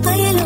but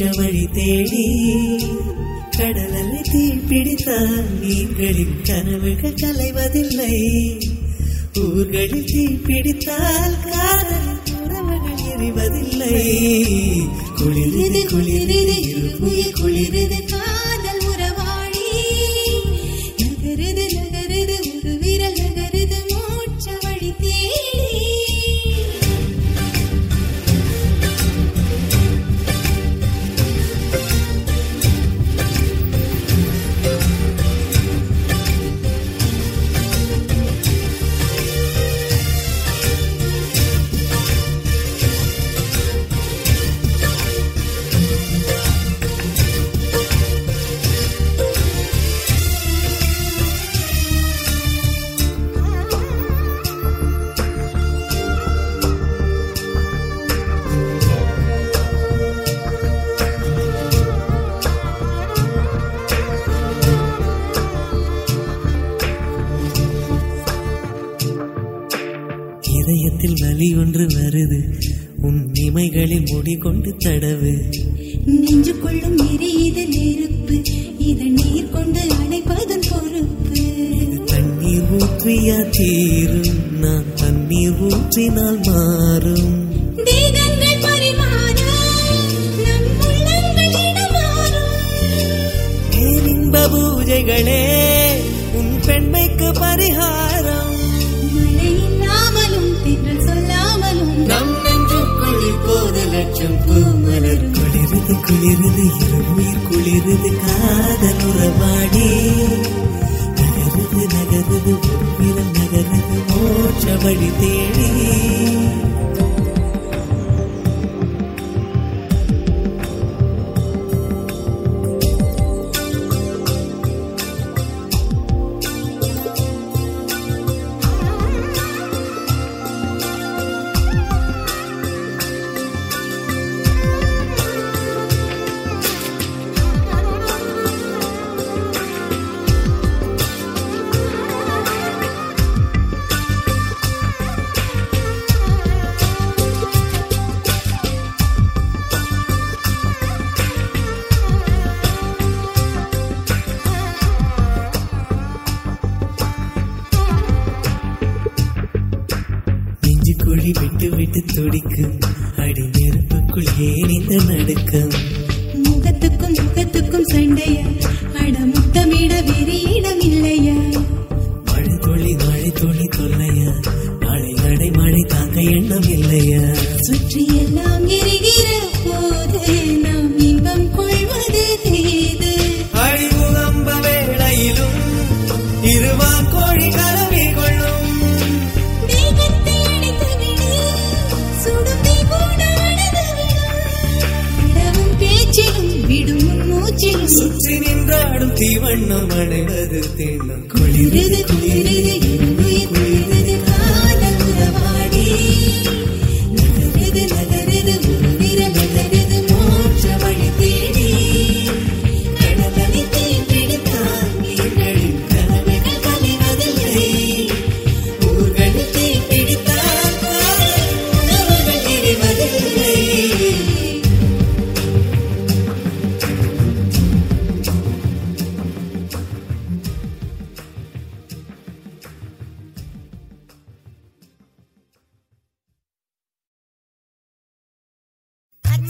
மோட்ச வழி தேடி கடலலை தீ பிடித்தால் நீர்களின்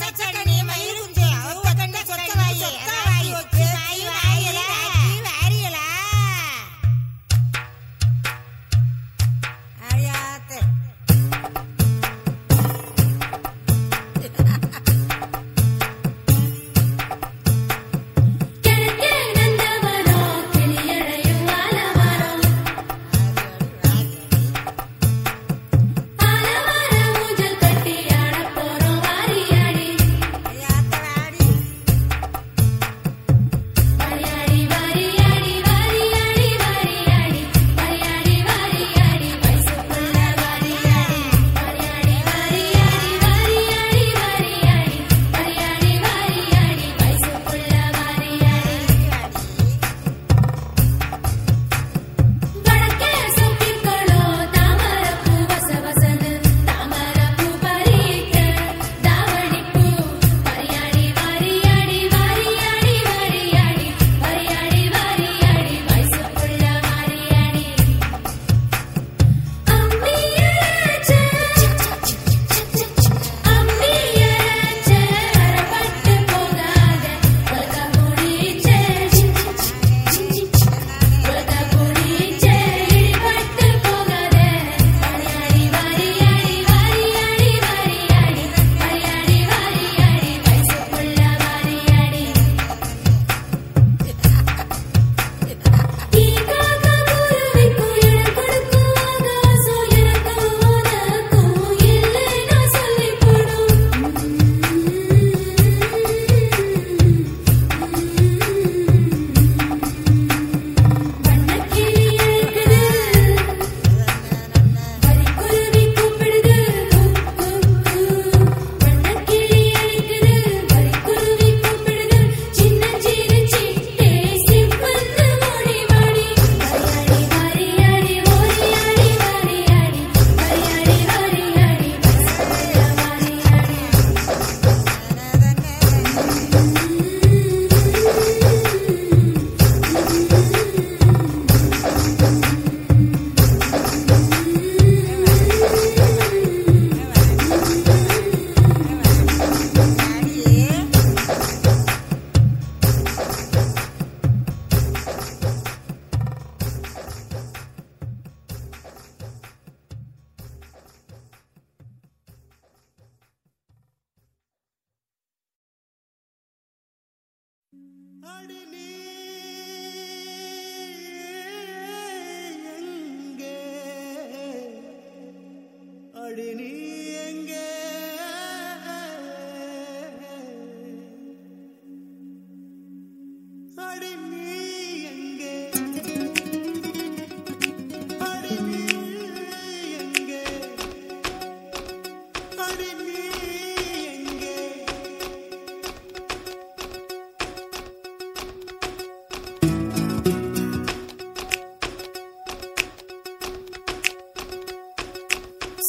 ta ta ta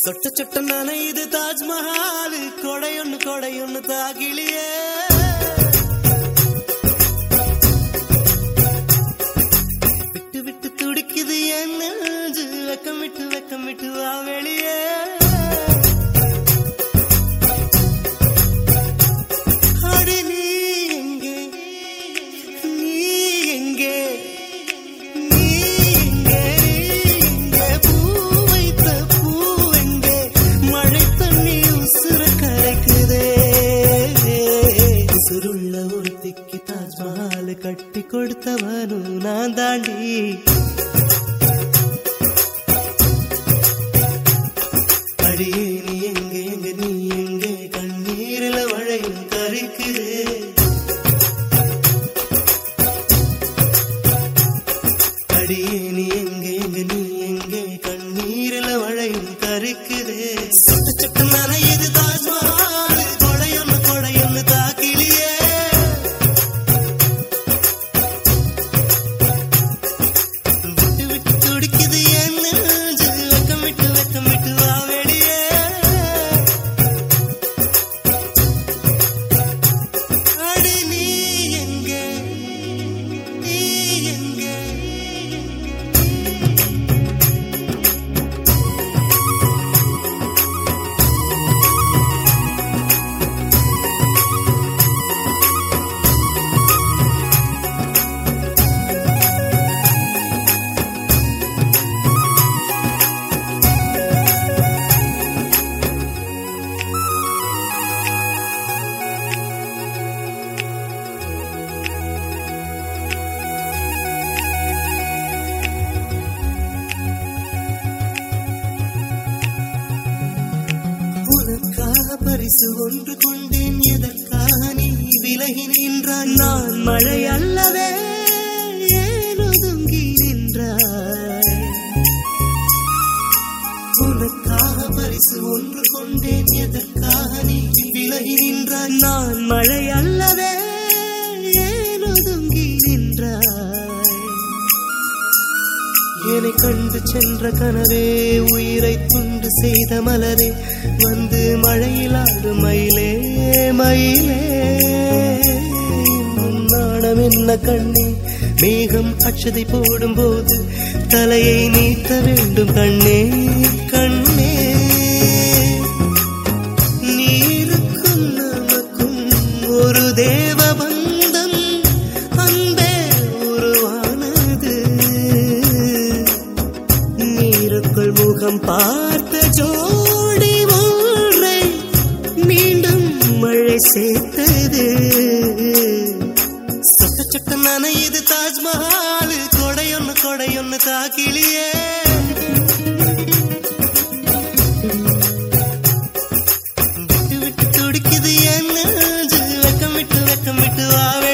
சொட்ட சொட்ட நனையுது தாஜ்மஹால். கொடையொன்னு கொடையொன்னு தாகிலியே. வேண்டும் கண்ணே கண்ணே. நீருக்கும் நமக்கும் ஒரு தேவ பந்தம் அன்பே உருவானது. நீருக்குள் முகம் பார்த்த ஜோடி ஒன்றை மீண்டும் மழை சேர்த்தது. சட்ட சட்ட நனையது தாஜ்மஹால். கொடையொன்னு கொடையொன்னு தாக்கிலியே. முத்தமிட்டு வாவே.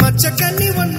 మచ్చకని వన్న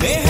They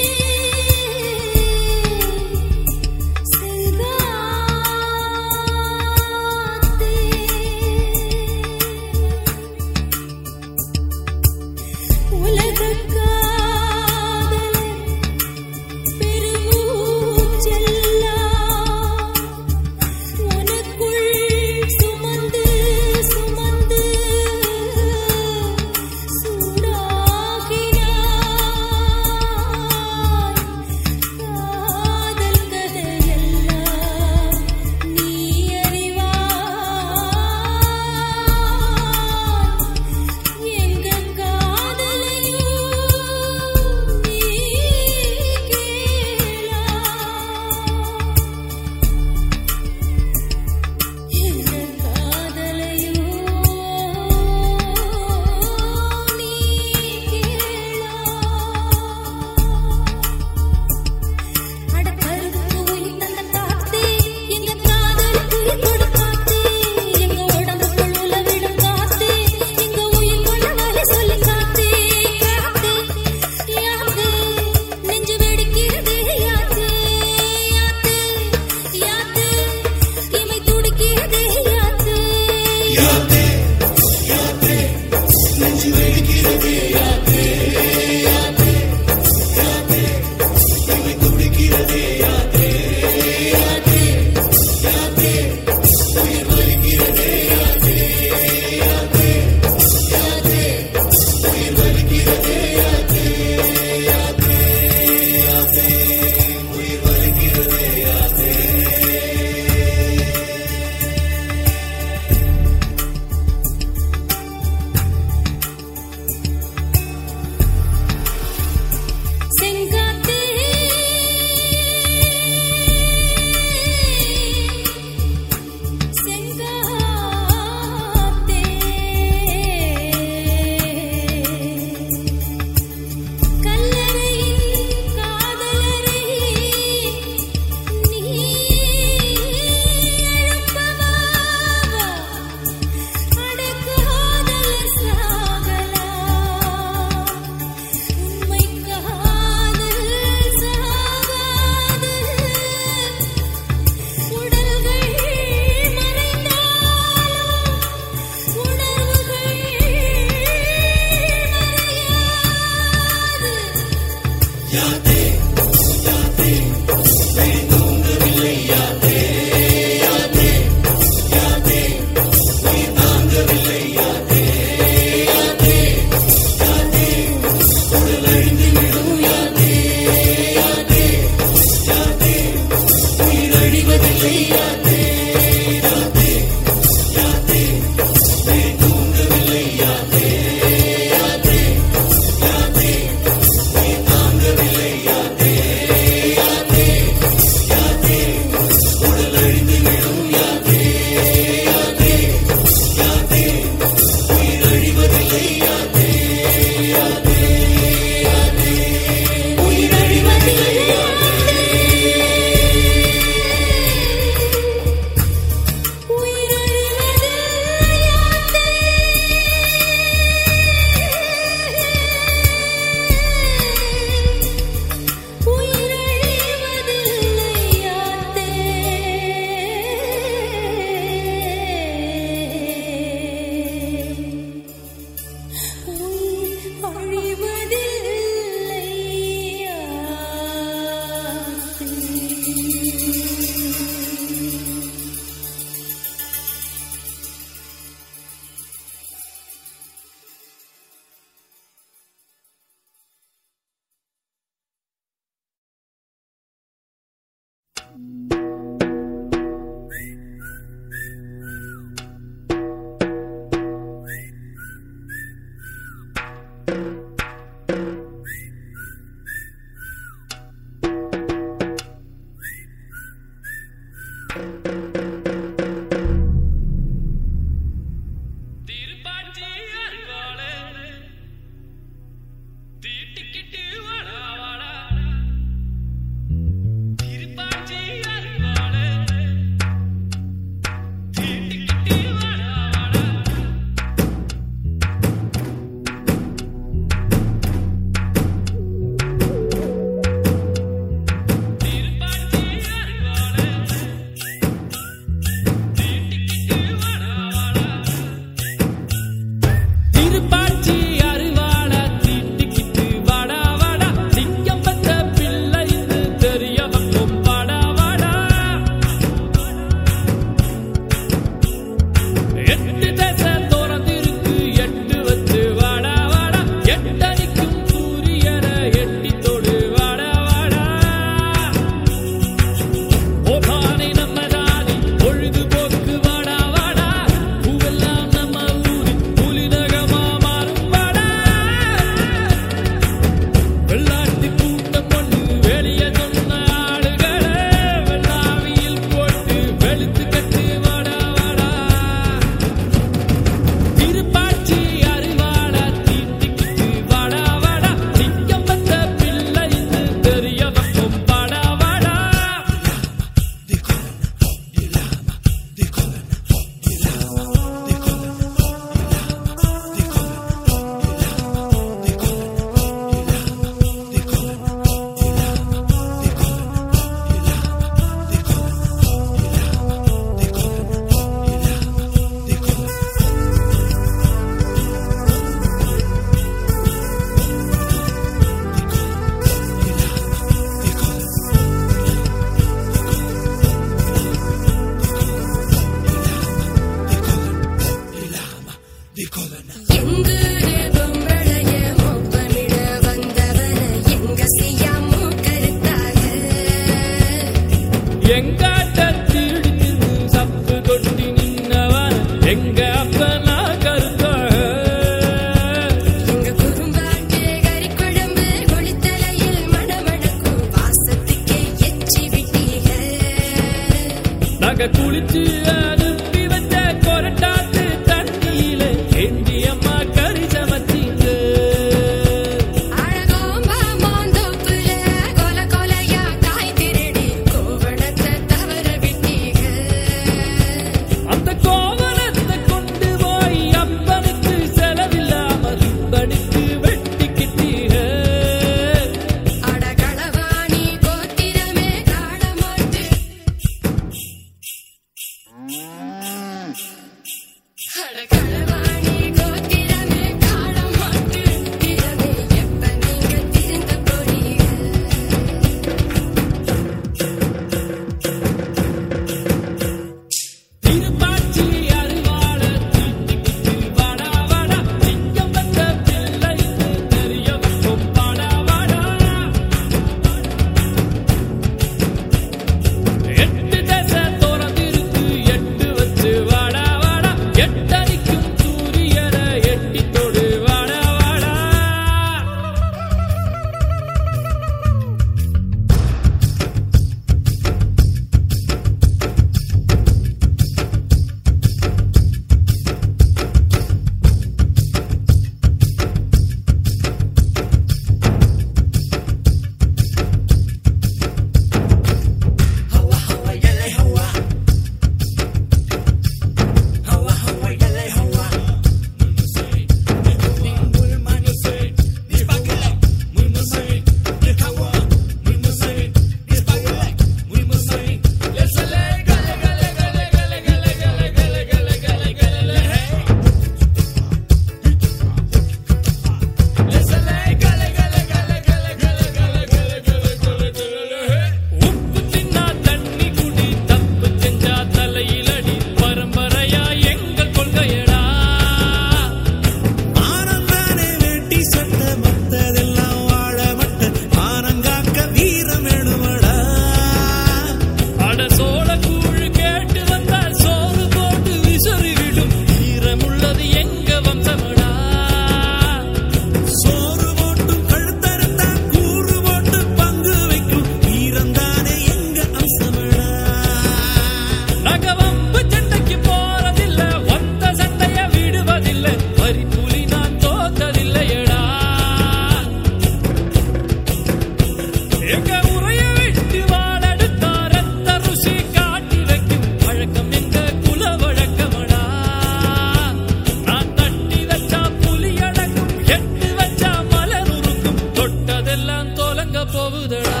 போகுதடா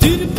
திருப்ப